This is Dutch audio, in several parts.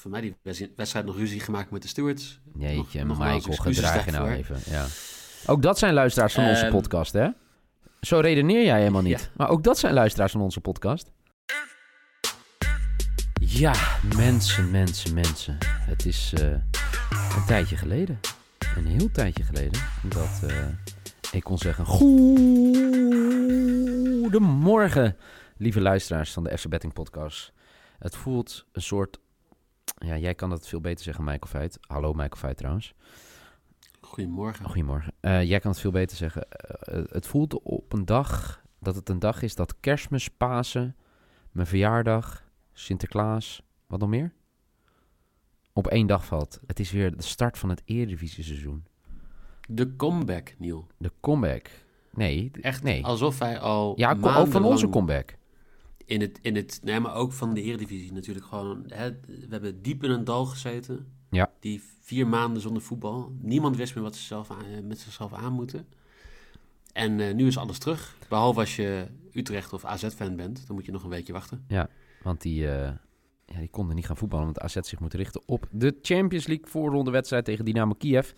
Voor mij die wedstrijd nog ruzie gemaakt met de stewards. Jeetje, nog, Michael, gedraag je nou even. Ja. Ook dat zijn luisteraars van onze Ehm, podcast, hè? Zo redeneer jij helemaal niet. Ja. Maar ook dat zijn luisteraars van onze podcast. Ja, mensen, mensen, mensen. Het is eh, een tijdje geleden. Een heel tijdje geleden. Dat eh, ik kon zeggen... Goedemorgen, lieve luisteraars van de FC Betting Podcast. Het voelt een soort... Ja, jij kan dat veel beter zeggen, Michael Feit. Hallo, Michael Feit trouwens. Goedemorgen. Goedemorgen. Eh, jij kan het veel beter zeggen. Eh, het voelt op een dag dat het een dag is dat kerstmis, Pasen, mijn verjaardag, Sinterklaas, wat nog meer? Op één dag valt. Het is weer de start van het Eredivisie-seizoen. De comeback, Niel. De comeback. Nee, Echt nee. alsof wij al Ja, ook van onze comeback. In het, in het, nee, maar ook van de Eredivisie natuurlijk gewoon. Hè, we hebben diep in een dal gezeten. Ja. Die vier maanden zonder voetbal. Niemand wist meer wat ze zelf aan, eh, met zichzelf aan moeten. En eh, nu is alles terug. Behalve als je Utrecht of AZ-fan bent. Dan moet je nog een weekje wachten. Want die, eh, ja, die konden niet gaan voetballen, want AZ zich moet richten op de Champions League voorronde wedstrijd tegen Dynamo Kiev.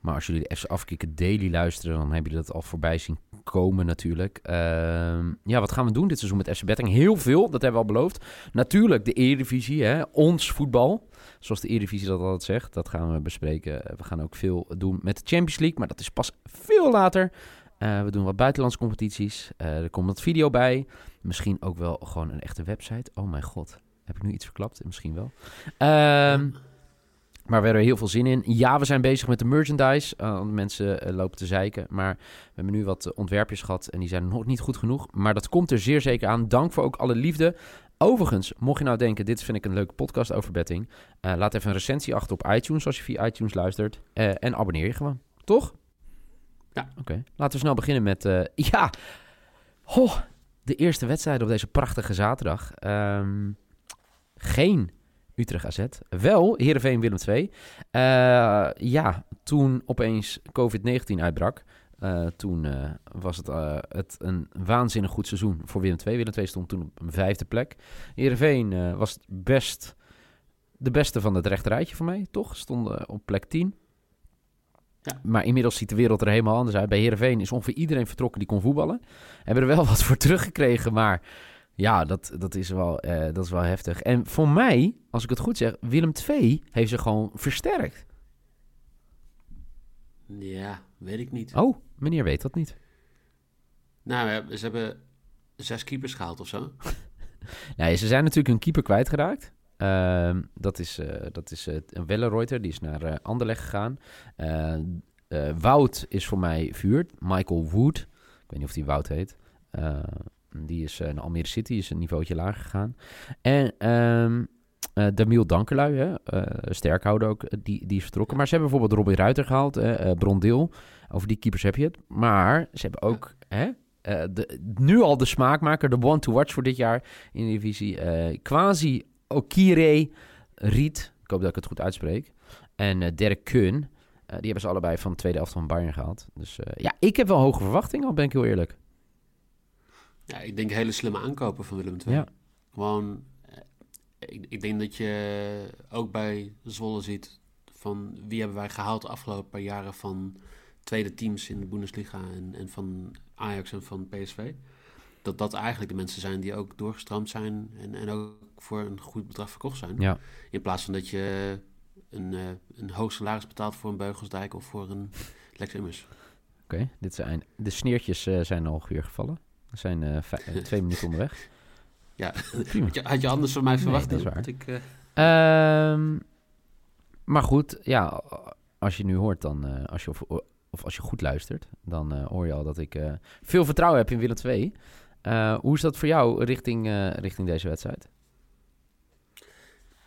Maar als jullie de FC Afkikken Daily luisteren, dan hebben jullie dat al voorbij zien komen natuurlijk. Ehm, ja, wat gaan we doen dit seizoen met FC Betting? Heel veel, dat hebben we al beloofd. Natuurlijk de Eredivisie, hè, ons voetbal. Zoals de Eredivisie dat altijd zegt, dat gaan we bespreken. We gaan ook veel doen met de Champions League, maar dat is pas veel later. Eh, we doen wat buitenlandse competities. Eh, er komt wat video bij. Misschien ook wel gewoon een echte website. Oh mijn god. Heb ik nu iets verklapt? Misschien wel. Ehm, maar we hebben er heel veel zin in. Ja, we zijn bezig met de merchandise. Eh, mensen eh, lopen te zeiken. Maar we hebben nu wat eh, ontwerpjes gehad. En die zijn nog niet goed genoeg. Maar dat komt er zeer zeker aan. Dank voor ook alle liefde. Overigens, mocht je nou denken... dit vind ik een leuke podcast over betting... laat even een recensie achter op iTunes... als je via iTunes luistert. En abonneer je gewoon. Toch? Ja. Oké. Laten we snel beginnen met... ja... Ho, de eerste wedstrijd op deze prachtige zaterdag. Ehm, geen Utrecht AZ. Wel Heerenveen Willem II. Eh, ja, toen opeens COVID-19 uitbrak. eh, toen eh, was het, het een waanzinnig goed seizoen voor Willem II. Willem II stond toen op een vijfde plek. Heerenveen was best de beste van het rechterrijtje voor mij, toch? Stond op plek 10. Ja. Maar inmiddels ziet de wereld er helemaal anders uit. Bij Heerenveen is ongeveer iedereen vertrokken die kon voetballen. Hebben er wel wat voor teruggekregen, maar ja, dat, dat, is wel, eh, dat is wel heftig. En voor mij, als ik het goed zeg, Willem II heeft zich gewoon versterkt. Ja, weet ik niet. Oh, meneer weet dat niet. Nou, ze hebben zes keepers gehaald of zo. Nee, ze zijn natuurlijk hun keeper kwijtgeraakt. Ehm dat is, eh dat is eh, een Wellenreuter, die is naar Anderlecht gegaan. Wout is voor mij vuur. Michael Wood, ik weet niet of die Wout heet. Die is eh, naar Almere City, is een niveautje lager gegaan. En ehm eh Damiel Dankerlui, hè, eh, sterkhouder ook, die, die is vertrokken. Maar ze hebben bijvoorbeeld Robbie Ruiter gehaald, eh, eh, Brondeel. Over die keepers heb je het. Maar ze hebben ook hè, nu al de smaakmaker, de one to watch voor dit jaar in de divisie. Quasi Okire Riet, ik hoop dat ik het goed uitspreek. En Derek Kun, die hebben ze allebei van de tweede helft van Bayern gehaald. Dus ja, ik heb wel hoge verwachtingen, al ben ik heel eerlijk. Ja, ik denk hele slimme aankopen van Willem II. Ja. Gewoon, eh, ik, ik denk dat je ook bij Zwolle ziet van wie hebben wij gehaald de afgelopen paar jaren van tweede teams in de Bundesliga en, en van Ajax en van PSV. Dat dat eigenlijk de mensen zijn die ook doorgestroomd zijn en, en ook voor een goed bedrag verkocht zijn. Ja. In plaats van dat je een, eh, een hoog salaris betaalt voor een Beugelsdijk of voor een Lex Immers. Oké, dit zijn de sneertjes eh, zijn al weer gevallen. We zijn eh, eh, twee minuten onderweg. Ja, Prima. had je, had je anders van mij Nee, verwacht? dat is waar. Ik, eh, Ehm, maar goed, ja, als je nu hoort dan, als je, of, of als je goed luistert, dan hoor je al dat ik veel vertrouwen heb in Willem II. Eh, hoe is dat voor jou richting, richting deze wedstrijd?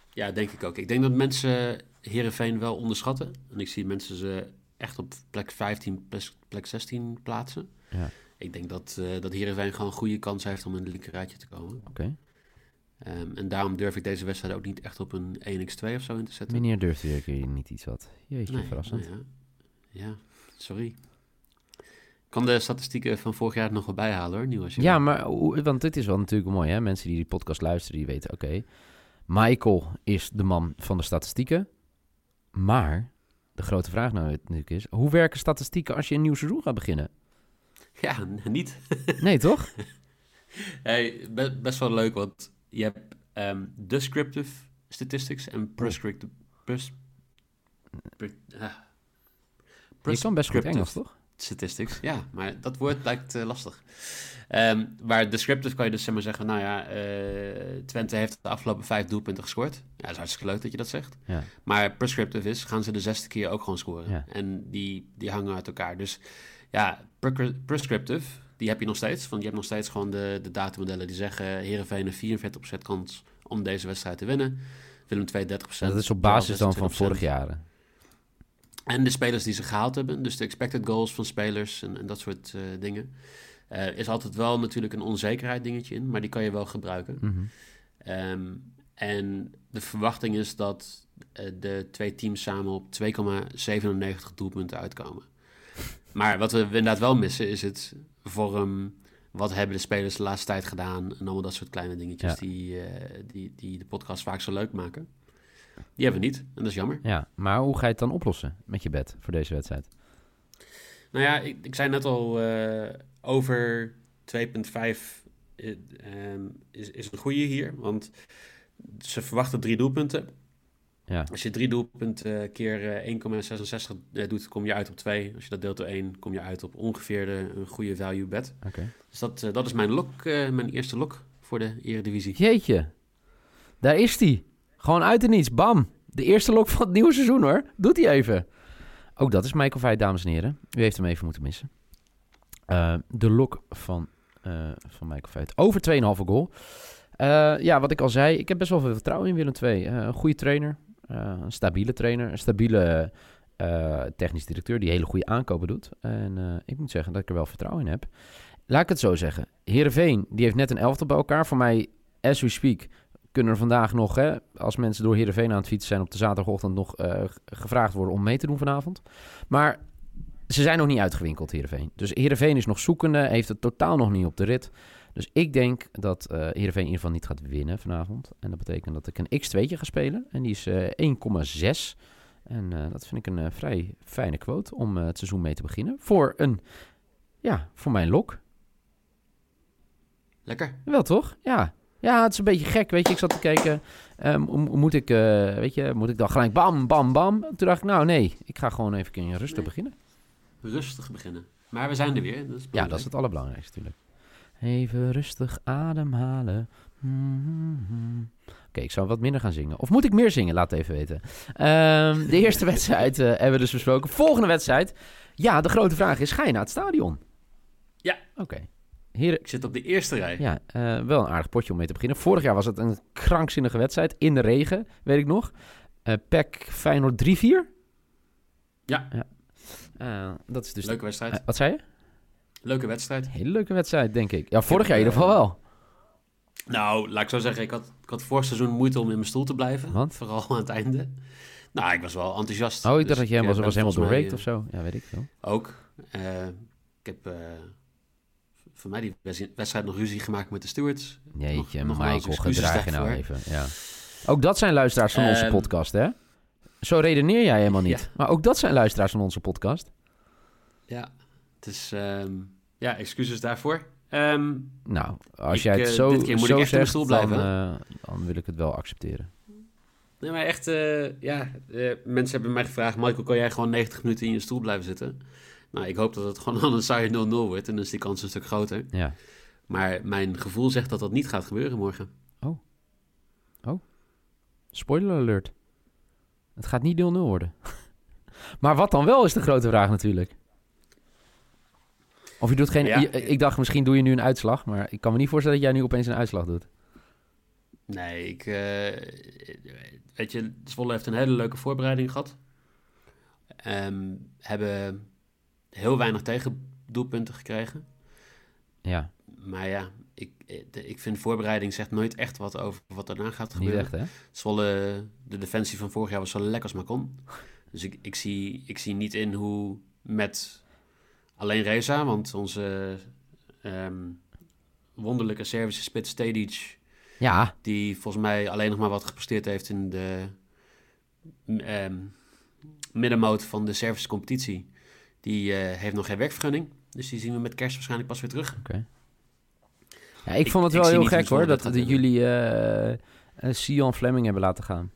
Ja, denk ik ook. Ik denk dat mensen Herenveen wel onderschatten. En ik zie mensen ze echt op plek 15, plek, plek 16 plaatsen. Ja. Ik denk dat, eh dat Heerenveen gewoon een goede kans heeft om in het linkerrijtje te komen. Oké. Ehm, en daarom durf ik deze wedstrijd ook niet echt op een 1x2 of zo in te zetten. Meneer weer een keer niet iets wat. Jeetje, Nee, verrassend. nou ja. ja, sorry. Ik kan de statistieken van vorig jaar nog wel bijhalen hoor, nieuw als je Ja, maar want dit is wel natuurlijk mooi, hè? Mensen die die podcast luisteren, die weten, oké, Michael is de man van de statistieken. Maar de grote vraag nou natuurlijk is, hoe werken statistieken als je een nieuw seizoen gaat beginnen? Ja, niet. Nee, toch? Hey, be- best wel leuk, want je hebt ehm, descriptive statistics en prescriptive... Pres, pre-. Je kan best goed Engels, toch? Statistics, ja, maar dat woord lijkt eh, lastig. Ehm waar descriptive kan je dus zeg maar zeggen, nou ja, eh, Twente heeft de afgelopen vijf doelpunten gescoord. Ja, dat is hartstikke leuk dat je dat zegt. Ja. Maar prescriptive is, gaan ze de zesde keer ook gewoon scoren. Ja. En die, die hangen uit elkaar. Dus ja, prescriptive, die heb je nog steeds. Want je hebt nog steeds gewoon de, de datamodellen die zeggen... Heerenveen een 44% kans om deze wedstrijd te winnen. Willem 2 30%. Dat is op basis dan van 26%. vorig jaar. En de spelers die ze gehaald hebben, dus de expected goals van spelers en, en dat soort eh, dingen. Is altijd wel natuurlijk een onzekerheid dingetje in, maar die kan je wel gebruiken. Mhm. Ehm, en de verwachting is dat eh, de twee teams samen op 2,97 doelpunten uitkomen. Maar wat we inderdaad wel missen is het vorm. Wat hebben de spelers de laatste tijd gedaan? En allemaal dat soort kleine dingetjes Ja. die, eh, die, die de podcast vaak zo leuk maken. Die hebben we niet en dat is jammer. Ja, maar hoe ga je het dan oplossen met je bed voor deze wedstrijd? Nou ja, ik, ik zei net al, eh, over 2,5 eh, ehm, is, is een goede hier. Want ze verwachten drie doelpunten. Ja, Als je drie doelpunten keer eh, 1,66 eh, doet, kom je uit op 2. Als je dat deelt door 1, kom je uit op ongeveer de, een goede value bet. oké. Dus dat, eh, dat is mijn, lock, eh, mijn eerste lock voor de Eredivisie. Jeetje, daar is hij. Gewoon uit en niets, bam. De eerste lok van het nieuwe seizoen hoor. Doet hij even. Ook dat is Michael Veit, dames en heren. U heeft hem even moeten missen. Eh, de lok van, eh, van Michael Veit. Over 2,5 goal. Eh, ja, wat ik al zei, ik heb best wel veel vertrouwen in Willem II. Eh, een goede trainer, eh, een stabiele trainer, een stabiele eh, technisch directeur die hele goede aankopen doet. En eh, ik moet zeggen dat ik er wel vertrouwen in heb. Laat ik het zo zeggen. Heerenveen, die heeft net een elftal bij elkaar. Voor mij, as we speak, kunnen er vandaag nog, hè, als mensen door Heerenveen aan het fietsen zijn op de zaterdagochtend, nog eh, gevraagd worden om mee te doen vanavond. Maar ze zijn nog niet uitgewinkeld, Heerenveen. Dus Heerenveen is nog zoekende, heeft het totaal nog niet op de rit. Dus ik denk dat eh Heerenveen in ieder geval niet gaat winnen vanavond. En dat betekent dat ik een x2'tje ga spelen. En die is eh 1,6. En eh, dat vind ik een vrij fijne quote om het seizoen mee te beginnen. Voor een, ja, voor mijn lok. Lekker. Wel toch? Ja. Ja, het is een beetje gek, weet je. Ik zat te kijken, mo- moet, ik, weet je, moet ik dan gelijk bam, bam, bam? Toen dacht ik, nou nee, ik ga gewoon even in rustig Nee. beginnen. Rustig beginnen. Maar we zijn er weer. Dat Ja, dat is het allerbelangrijkste natuurlijk. Even rustig ademhalen. Oké, ik zou wat minder gaan zingen. Of moet ik meer zingen? Laat het even weten. Ehm, de eerste wedstrijd eh, hebben we dus besproken. Volgende wedstrijd. Ja, de grote vraag is, ga je naar het stadion? Ja. Oké. Heren, Ik zit op de eerste rij. ja, eh, wel een aardig potje om mee te beginnen. Vorig jaar was het een krankzinnige wedstrijd in de regen, weet ik nog. Eh PEC Feyenoord 3-4. Ja. Eh, dat is dus... Leuke wedstrijd. Eh, wat zei je? Leuke wedstrijd. Hele leuke wedstrijd, denk ik. Ja, vorig jaar in ieder geval eh, wel. Nou, laat ik zo zeggen, ik had, ik had vorig seizoen moeite om in mijn stoel te blijven. Want? Vooral aan het einde. Nou, ik was wel enthousiast. Oh, ik Dus dacht dat je helemaal, was helemaal doorreekt of zo. Ja, weet ik veel. Ook. Ik heb voor mij die wedstrijd nog ruzie gemaakt met de stewards. Jeetje, Nog- Michael, gedraag je nou even. Ja. Ook dat zijn luisteraars van onze Ehm, podcast, hè? Zo redeneer jij helemaal niet. Ja. Maar ook dat zijn luisteraars van onze podcast. Ja, het is... ehm, ja, excuses daarvoor. Ehm, Nou, als Ik, jij het eh, zo, dit keer moet zo ik echt zegt, stoel dan, blijven, eh, dan wil ik het wel accepteren. nee, maar echt, eh, ja, mensen hebben mij gevraagd... Michael, kan jij gewoon 90 minuten in je stoel blijven zitten? Nou, ik hoop dat het gewoon al een saaie 0-0 wordt. En dan is die kans een stuk groter. Ja. Maar mijn gevoel zegt dat dat niet gaat gebeuren morgen. Spoiler alert. Het gaat niet 0-0 worden. maar wat dan wel is de grote vraag natuurlijk. Of je doet geen... Ja. je- ik dacht misschien doe je nu een uitslag, maar ik kan me niet voorstellen dat jij nu opeens een uitslag doet. Nee, ik... eh, weet je, Zwolle heeft een hele leuke voorbereiding gehad. Ehm, hebben heel weinig tegendoelpunten gekregen. Ja, Maar ja, ik, eh, ik vind voorbereiding zegt nooit echt wat over wat daarna gaat gebeuren. echt, hè? Zwolle, de defensie van vorig jaar was zo lekker als maar kon. Dus ik, ik, zie, ik zie niet in hoe met alleen Reza, want onze ehm, wonderlijke Servische spits Stedic, Ja, die volgens mij alleen nog maar wat gepresteerd heeft in de m- ehm, middenmoot van de Servische competitie, die eh, heeft nog geen werkvergunning. Dus die zien we met kerst waarschijnlijk pas weer terug. Ja ik, Ik- vond het wel heel gek Zwolle hoor, dat dat, jullie eh eh, Sion Fleming hebben laten gaan.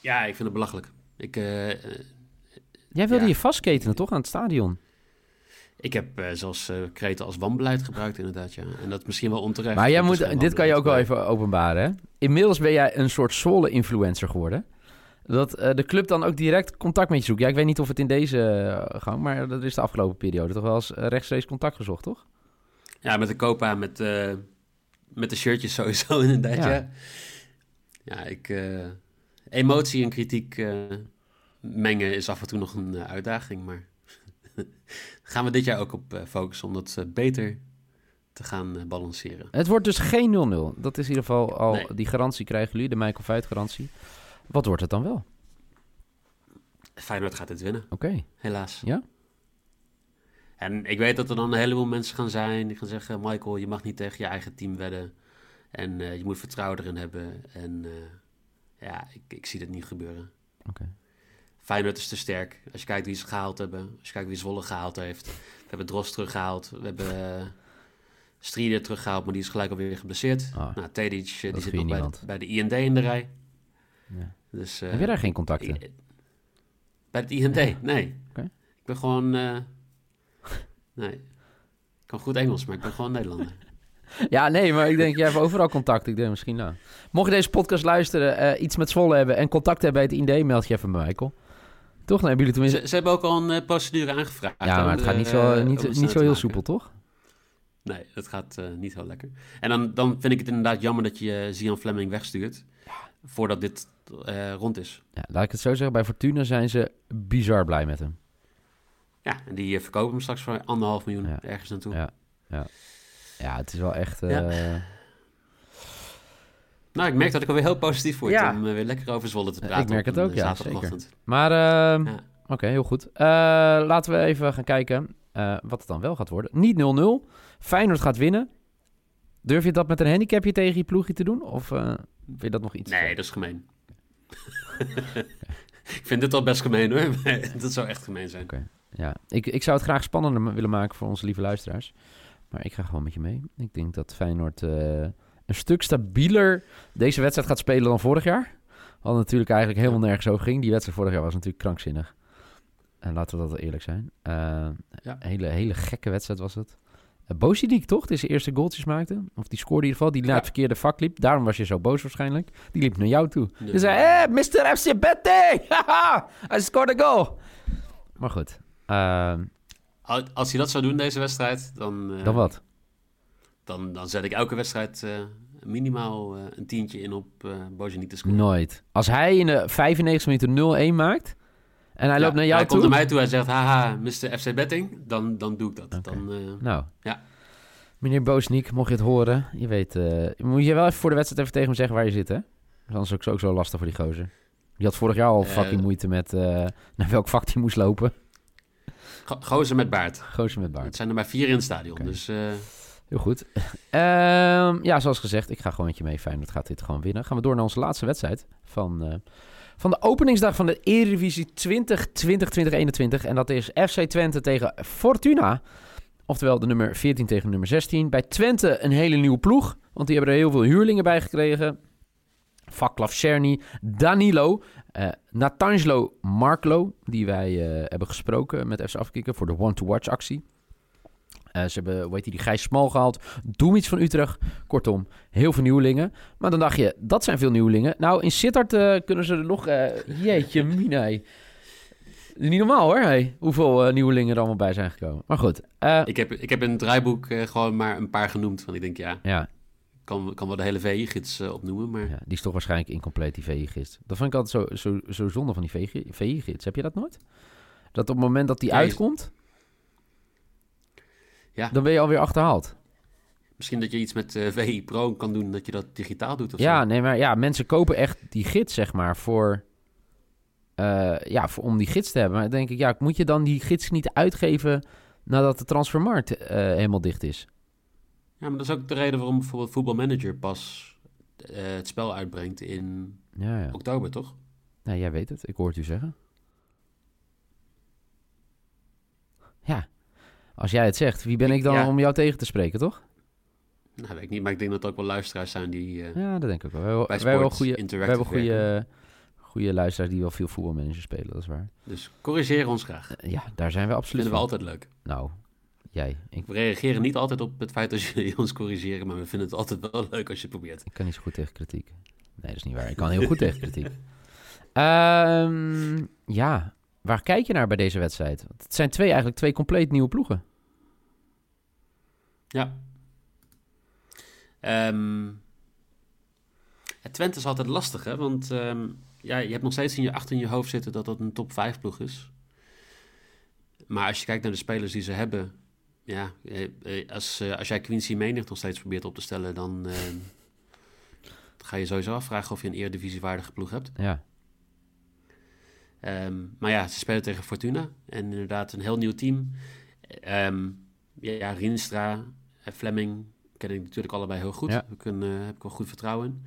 Ja, ik vind het belachelijk. Ik, eh, Jij wilde Ja. je vastketenen toch aan het stadion? Ik heb eh, zelfs eh kreten als wanbeleid gebruikt, inderdaad, ja. En dat is misschien wel onterecht. Maar jij moet, dit kan je ook wel even openbaren. Hè? Inmiddels ben jij een soort Zwolle-influencer geworden. Dat eh, de club dan ook direct contact met je zoekt. Ja, ik weet niet of het in deze gang, maar dat is de afgelopen periode toch wel eens rechtstreeks contact gezocht, toch? Ja, met de Copa, met, eh, met de shirtjes sowieso, inderdaad, Ja. ja. Ja, ik... eh, emotie en kritiek eh, mengen is af en toe nog een eh, uitdaging, maar... gaan we dit jaar ook op focussen om dat beter te gaan balanceren. Het wordt dus geen 0-0. Dat is in ieder geval al, Nee. die garantie krijgen jullie, de Michael Veit garantie. Wat wordt het dan wel? Feyenoord gaat dit winnen, Oké, helaas. Ja? En ik weet dat er dan een heleboel mensen gaan zijn die gaan zeggen... Michael, je mag niet tegen je eigen team wedden. En eh, je moet vertrouwen erin hebben. En eh, ja, ik, ik zie dat niet gebeuren. Oké. Feyenoord is te sterk. Als je kijkt wie ze gehaald hebben. Als je kijkt wie Zwolle gehaald heeft. We hebben Drost teruggehaald. We hebben uh, Strieder teruggehaald, maar die is gelijk alweer geblesseerd. Ah, nou, Tedic, die zit nog bij, niemand. bij de IND in de rij. Ja. Dus, Heb je daar geen contacten? bij het IND? Nee. Ik ben gewoon... nee. Ik kan goed Engels, maar ik ben gewoon Nederlander. Ja, nee, maar ik denk, jij hebt overal contact. Ik denk misschien, nou. Mocht je deze podcast luisteren, eh, iets met Zwolle hebben en contact hebben bij het IND, meld je even bij Michael. Toch? Dan hebben jullie tenminste... Ze, ze hebben ook al een eh, procedure aangevraagd. Ja, maar het gaat niet zo, eh, niet, het niet zo heel maken. soepel, toch? Nee, dat gaat niet heel lekker. En dan, dan vind ik het inderdaad jammer dat je Zian Fleming wegstuurt. Voordat dit rond is. Ja, laat ik het zo zeggen. Bij Fortuna zijn ze bizar blij met hem. Ja, en die eh, verkopen hem straks voor anderhalf miljoen Ja. ergens naartoe. Ja. Ja, het is wel echt... eh, Ja. Nou, ik merk dat ik alweer heel positief word Ja. om eh, weer lekker over Zwolle te Ik praten. merk op het ook, ja, eh, zaterdagochtend. Maar, ehm, Ja. oké, heel goed. Eh, laten we even gaan kijken eh, wat het dan wel gaat worden. Niet 0-0. Feyenoord gaat winnen. Durf je dat met een handicapje tegen je ploegje te doen? Of eh, vind je dat nog iets? Nee, dat is gemeen. ik vind dit al best gemeen hoor. dat zou echt gemeen zijn. Ja, ik, ik zou het graag spannender willen maken voor onze lieve luisteraars. Maar ik ga gewoon met je mee. Ik denk dat Feyenoord eh, een stuk stabieler deze wedstrijd gaat spelen dan vorig jaar. Wat natuurlijk eigenlijk helemaal nergens over ging. Die wedstrijd vorig jaar was natuurlijk krankzinnig. En laten we dat eerlijk zijn. Eh, Ja. Een hele, hele gekke wedstrijd was het. Uh, Bozidik, toch? Die zijn eerste goaltjes maakte. Of die scoorde in ieder geval. Die naar Ja. het verkeerde vak liep. Daarom was je zo boos waarschijnlijk. Die liep naar jou toe. Je zei, hé, Mr. FC! Haha, I scored a goal! Maar goed. Ehm, Al- Als hij dat zou doen, deze wedstrijd, dan, eh, dan wat? dan, dan zet ik elke wedstrijd eh, minimaal eh, een tientje in op uh, Bozeniek te scoren. Nooit. Als hij in de 95 minuten 0-1 maakt... en hij Ja, loopt naar jou hij toe... komt naar mij toe en zegt, haha, Mr. FC Betting, dan, dan doe ik dat. Dan, Nou, Ja. meneer Boosniek, mocht je het horen... je weet, moet je wel even voor de wedstrijd even tegen hem zeggen waar je zit, hè? Anders is het ook zo lastig voor die gozer. Die had vorig jaar al fucking moeite met... naar welk vak hij moest lopen. Go- gozer met baard. Gozer met Het baard. zijn er maar vier in het stadion, dus... eh, Heel goed. Ehm, ja, zoals gezegd, ik ga gewoon met je mee. Feyenoord gaat dit gewoon winnen. Gaan we door naar onze laatste wedstrijd van, eh, van de openingsdag van de Eredivisie 2020-2021. En dat is FC Twente tegen Fortuna. Oftewel de nummer 14 tegen nummer 16. Bij Twente een hele nieuwe ploeg. Want die hebben er heel veel huurlingen bij gekregen. Vaklav Cerny, Danilo, eh Natangelo Marklo, die wij eh, hebben gesproken met FC Afkikken voor de One-to-Watch actie. Eh, ze hebben, hoe heet die, die Gijs Smal gehaald. Doemic van Utrecht. Kortom, heel veel nieuwelingen. Maar dan dacht je, dat zijn veel nieuwelingen. Nou, in Sittard kunnen ze er nog... jeetje, mina. hé. Niet normaal hoor, hé. hoeveel nieuwelingen er allemaal bij zijn gekomen. Maar goed, ik, heb, ik heb in het draaiboek gewoon maar een paar genoemd. Want ik denk, ja, ja. Kan, kan wel de hele VI-gids uh, opnoemen, maar... Ja, die is toch waarschijnlijk incompleet, die VI-gids. Dat vind ik altijd zo, zo, zo zonde van die VI-gids. Heb je dat nooit? Dat op het moment dat die Ja, uitkomt, Ja. dan ben je alweer achterhaald. Misschien dat je iets met eh, VI Pro kan doen, dat je dat digitaal doet of Ja, zo. nee, maar ja, mensen kopen echt die gids, zeg maar, voor, eh, ja, voor, om die gids te hebben. Maar dan denk ik, ja, moet je dan die gids niet uitgeven nadat de transfermarkt eh, helemaal dicht is? Ja, maar dat is ook de reden waarom bijvoorbeeld Football Manager pas eh, het spel uitbrengt in Ja, ja. oktober, toch? Nee, jij weet het. Ik hoor het u zeggen. Ja, als jij het zegt, wie ben ik dan Ja. om jou tegen te spreken, toch? Nou, weet ik niet, maar ik denk dat er ook wel luisteraars zijn die eh, Ja, dat denk ik ook wel. We hebben, wel goede, we hebben goede, goede luisteraars die wel veel voetbalmanager spelen, dat is waar. Dus corrigeer ons graag. Ja, daar zijn we absoluut vinden we altijd leuk. Nou, jij. Ik, We reageren niet altijd op het feit dat jullie ons corrigeren, maar we vinden het altijd wel leuk als je het probeert. ik kan niet zo goed tegen kritiek. Nee, dat is niet waar. Ik kan heel goed tegen kritiek. Ehm, ja, waar kijk je naar bij deze wedstrijd? Want het zijn twee, eigenlijk twee compleet nieuwe ploegen. Ja. Het Twente is altijd lastig, hè? Want ehm, ja, je hebt nog steeds in je, achter in je hoofd zitten dat dat een top 5 ploeg is. Maar als je kijkt naar de spelers die ze hebben... Ja, eh, eh, als, eh, als jij Quincy Menig nog steeds probeert op te stellen... dan ga je sowieso afvragen of je een eredivisiewaardige ploeg hebt. Ja, Ehm, maar ja, ze spelen tegen Fortuna. En inderdaad een heel nieuw team. Ehm, ja, ja, Rienstra en Fleming ken ik natuurlijk allebei heel goed. Ja. Heb, ik een, heb ik wel goed vertrouwen in.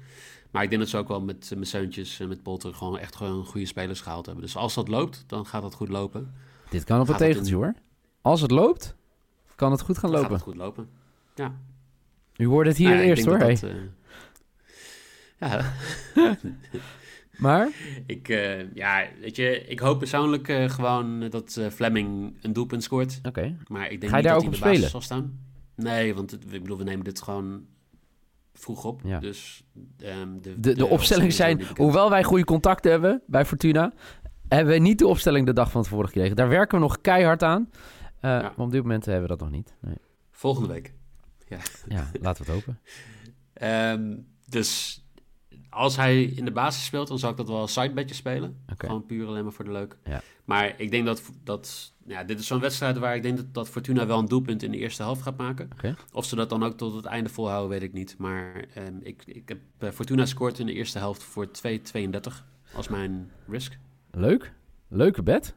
Maar ik denk dat ze ook wel met, met Seuntjes en met Polter gewoon echt gewoon goede spelers gehaald hebben. Dus als dat loopt, dan gaat dat goed lopen. dit kan op een Gaat het tegeltje in- hoor. Als het loopt, kan het goed gaan gaat lopen. het goed lopen. Ja. U hoorde het hier Nou ja, eerst hoor. dat eh, ja, Maar, ik, eh, ja, weet je, ik hoop persoonlijk eh, gewoon dat Fleming een doelpunt scoort. oké. Maar ik denk Ga je niet daar dat ook op de basis spelen? zal staan. Nee, want het, ik bedoel, we nemen dit gewoon vroeg op. Ja. Dus ehm, de, De, de opstellingen zijn, hoewel wij goede contacten hebben bij Fortuna, hebben we niet de opstelling de dag van tevoren gekregen. Daar werken we nog keihard aan. Eh, Maar op dit moment hebben we dat nog niet. Nee. Volgende week. Ja, laten we het hopen. Ehm, dus als hij in de basis speelt, dan zou ik dat wel als sidebedje spelen. Oké. Gewoon puur alleen maar voor de leuk. Ja. Maar ik denk dat, dat ja, dit is zo'n wedstrijd waar ik denk dat, dat Fortuna wel een doelpunt in de eerste helft gaat maken. Oké. Of ze dat dan ook tot het einde volhouden, weet ik niet. Maar ehm, ik, ik heb eh, Fortuna scoort in de eerste helft voor 2,32 als mijn risk. Leuk. Leuke bed.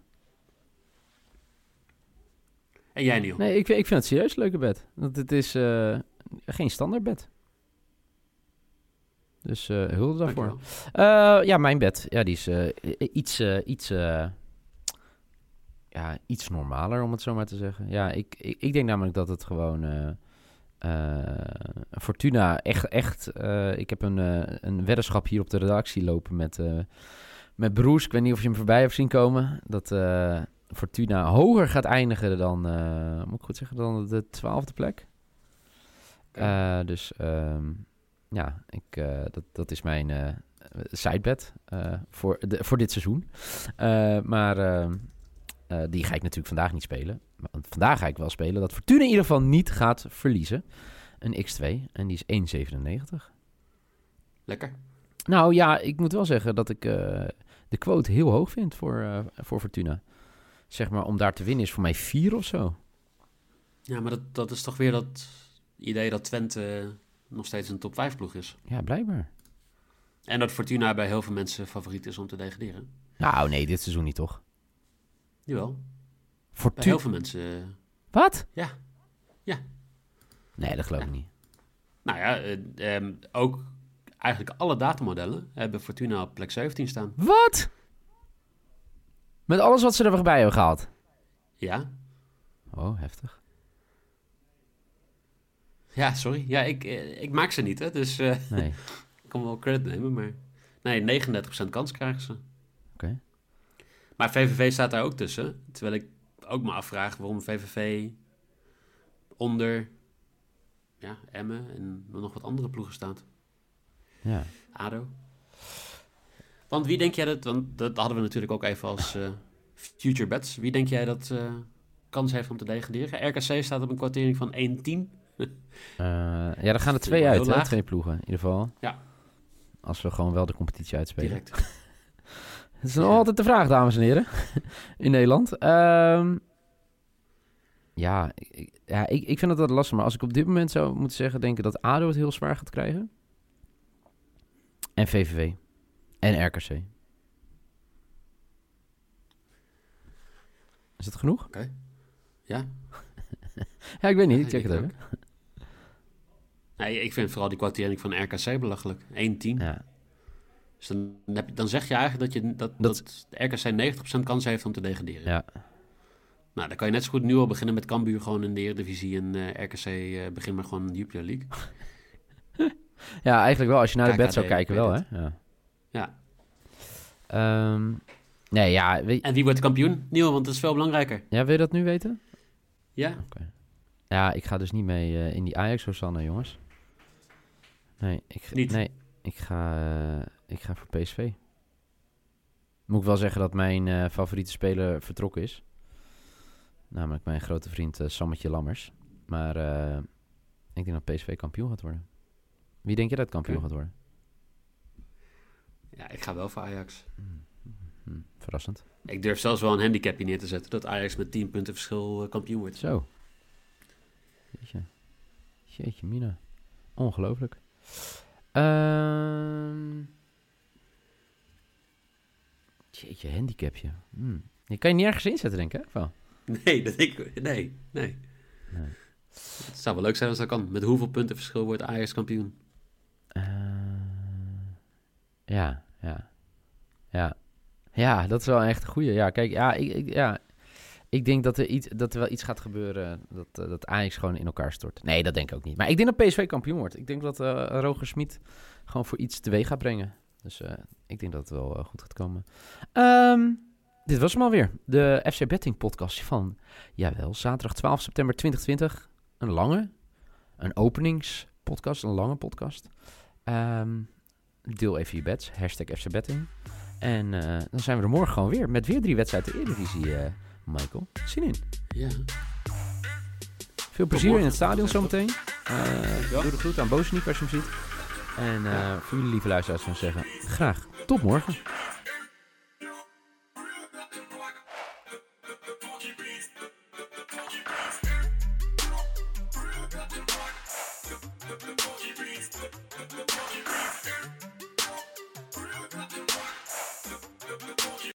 En jij, Niel? Nee, ik, vind- ik vind het serieus een leuke bed. Want het is eh, geen standaard bed. Dus eh hulde daarvoor. Eh, ja, mijn bed. Ja, die is iets, iets, ja, iets normaler, om het zo maar te zeggen. Ja, ik, ik, ik denk namelijk dat het gewoon... Fortuna, echt... echt ik heb een, een weddenschap hier op de redactie lopen met, met Broes. Ik weet niet of je hem voorbij hebt zien komen. Dat Fortuna hoger gaat eindigen dan... eh, moet ik goed zeggen? Dan de twaalfde plek. Eh, dus ehm, ja, ik, eh, dat, dat is mijn sidebed voor, de, voor dit seizoen. Maar ehm, eh, die ga ik natuurlijk vandaag niet spelen. Maar vandaag ga ik wel spelen dat Fortuna in ieder geval niet gaat verliezen. Een X2 en die is 1,97. Lekker. Nou ja, ik moet wel zeggen dat ik de quote heel hoog vind voor, voor Fortuna. Zeg maar, om daar te winnen is voor mij 4 of zo. Ja, maar dat, dat is toch weer dat idee dat Twente nog steeds een top 5 ploeg is. Ja, blijkbaar. En dat Fortuna bij heel veel mensen favoriet is om te degraderen. Nou, nee, dit seizoen niet toch? Jawel, bij Fortuna. heel veel mensen. eh, Wat? Ja. Ja. Nee, dat geloof ik niet. Nou ja, eh, ehm, ook eigenlijk alle datamodellen hebben Fortuna op plek 17 staan. Wat? Met alles wat ze er bij hebben gehaald. Ja, Oh, heftig. ja sorry. Ja, ik, eh, ik maak ze niet, hè, dus eh, Nee. ik kan wel credit nemen, maar... Nee, 39% kans krijgen ze. Oké. Maar VVV staat daar ook tussen. Terwijl ik ook me afvraag waarom VVV onder ja, Emmen en nog wat andere ploegen staat. Ja. ADO. Want wie denk jij dat... Want dat hadden we natuurlijk ook even als eh, future bets. Wie denk jij dat eh, kans heeft om te degraderen? RKC staat op een kwartering van 1-10. Eh, ja, dan gaan er twee uit, hè? Twee ploegen, in ieder geval. Ja. Als we gewoon wel de competitie uitspelen. Direct. Het is nog altijd de vraag, dames en heren. In Nederland. Ehm, ja, ik, ja ik, ik vind het wat lastig. Maar als ik op dit moment zou moeten zeggen... denk ik dat ADO het heel zwaar gaat krijgen. En VVV. En RKC. Is dat genoeg? Ja? Ja, ik weet niet. Ik check het even. Nee, ik vind vooral die kwartering van RKC belachelijk. 1-10. Ja. Dus dan, heb je, dan zeg je eigenlijk dat, je, dat, Dat- RKC 90% kans heeft om te degraderen. Ja. Nou, dan kan je net zo goed nu al beginnen met Cambuur gewoon in de Eredivisie en eh, RKC eh begin maar gewoon in de Jupiler League. ja, eigenlijk wel. Als je naar de bed zou kijken, wel, hè? Ja. Ja. Ehm, nee, ja, weet, En wie wordt kampioen? Nieuw, want dat is veel belangrijker. ja, wil je dat nu weten? Ja? Ja, ik ga dus niet mee eh, in die Ajax Hosanna, jongens. Nee, ik, Niet? Nee, ik ga, eh, ik ga voor PSV. Moet ik wel zeggen dat mijn eh, favoriete speler vertrokken is. Namelijk mijn grote vriend Sammetje Lammers. Maar ik denk dat PSV kampioen gaat worden. Wie denk je dat kampioen gaat worden? Ja, ik ga wel voor Ajax. Verrassend. Ik durf zelfs wel een handicapje neer te zetten dat Ajax met 10 punten verschil eh, kampioen wordt. Zo. Jeetje. Jeetje, Mina. Ongelooflijk. Ehm Jeetje, handicapje. Hm. Je kan je niet ergens inzetten, denk ik, hè? Wel? Nee, dat ik, nee, nee. Nee. Het zou wel leuk zijn als dat kan. Met hoeveel punten verschil wordt Ajax kampioen? Eh, ja, ja. Ja. Ja, dat is wel echt een goeie. Ja, kijk, ja, ik, ik, ja. ik denk dat er, iets, dat er wel iets gaat gebeuren dat, eh, dat Ajax gewoon in elkaar stort. Nee, dat denk ik ook niet. Maar ik denk dat PSV kampioen wordt. Ik denk dat eh Roger Smit gewoon voor iets teweeg gaat brengen. Dus eh, ik denk dat het wel goed gaat komen. Ehm, dit was hem alweer. De FC Betting podcast van, jawel, zaterdag 12 september 2020. Een lange, een openingspodcast, een lange podcast. Ehm, deel even je bets, hashtag FC Betting. En eh, dan zijn we er morgen gewoon weer met weer drie wedstrijden de Eredivisie, eh, Michael. Zin in. Ja. Veel plezier in het stadion zometeen. Dankjewel. doe de groet aan Bozeniek als je hem ziet. En voor jullie lieve luisteraars zou zeggen, graag tot morgen.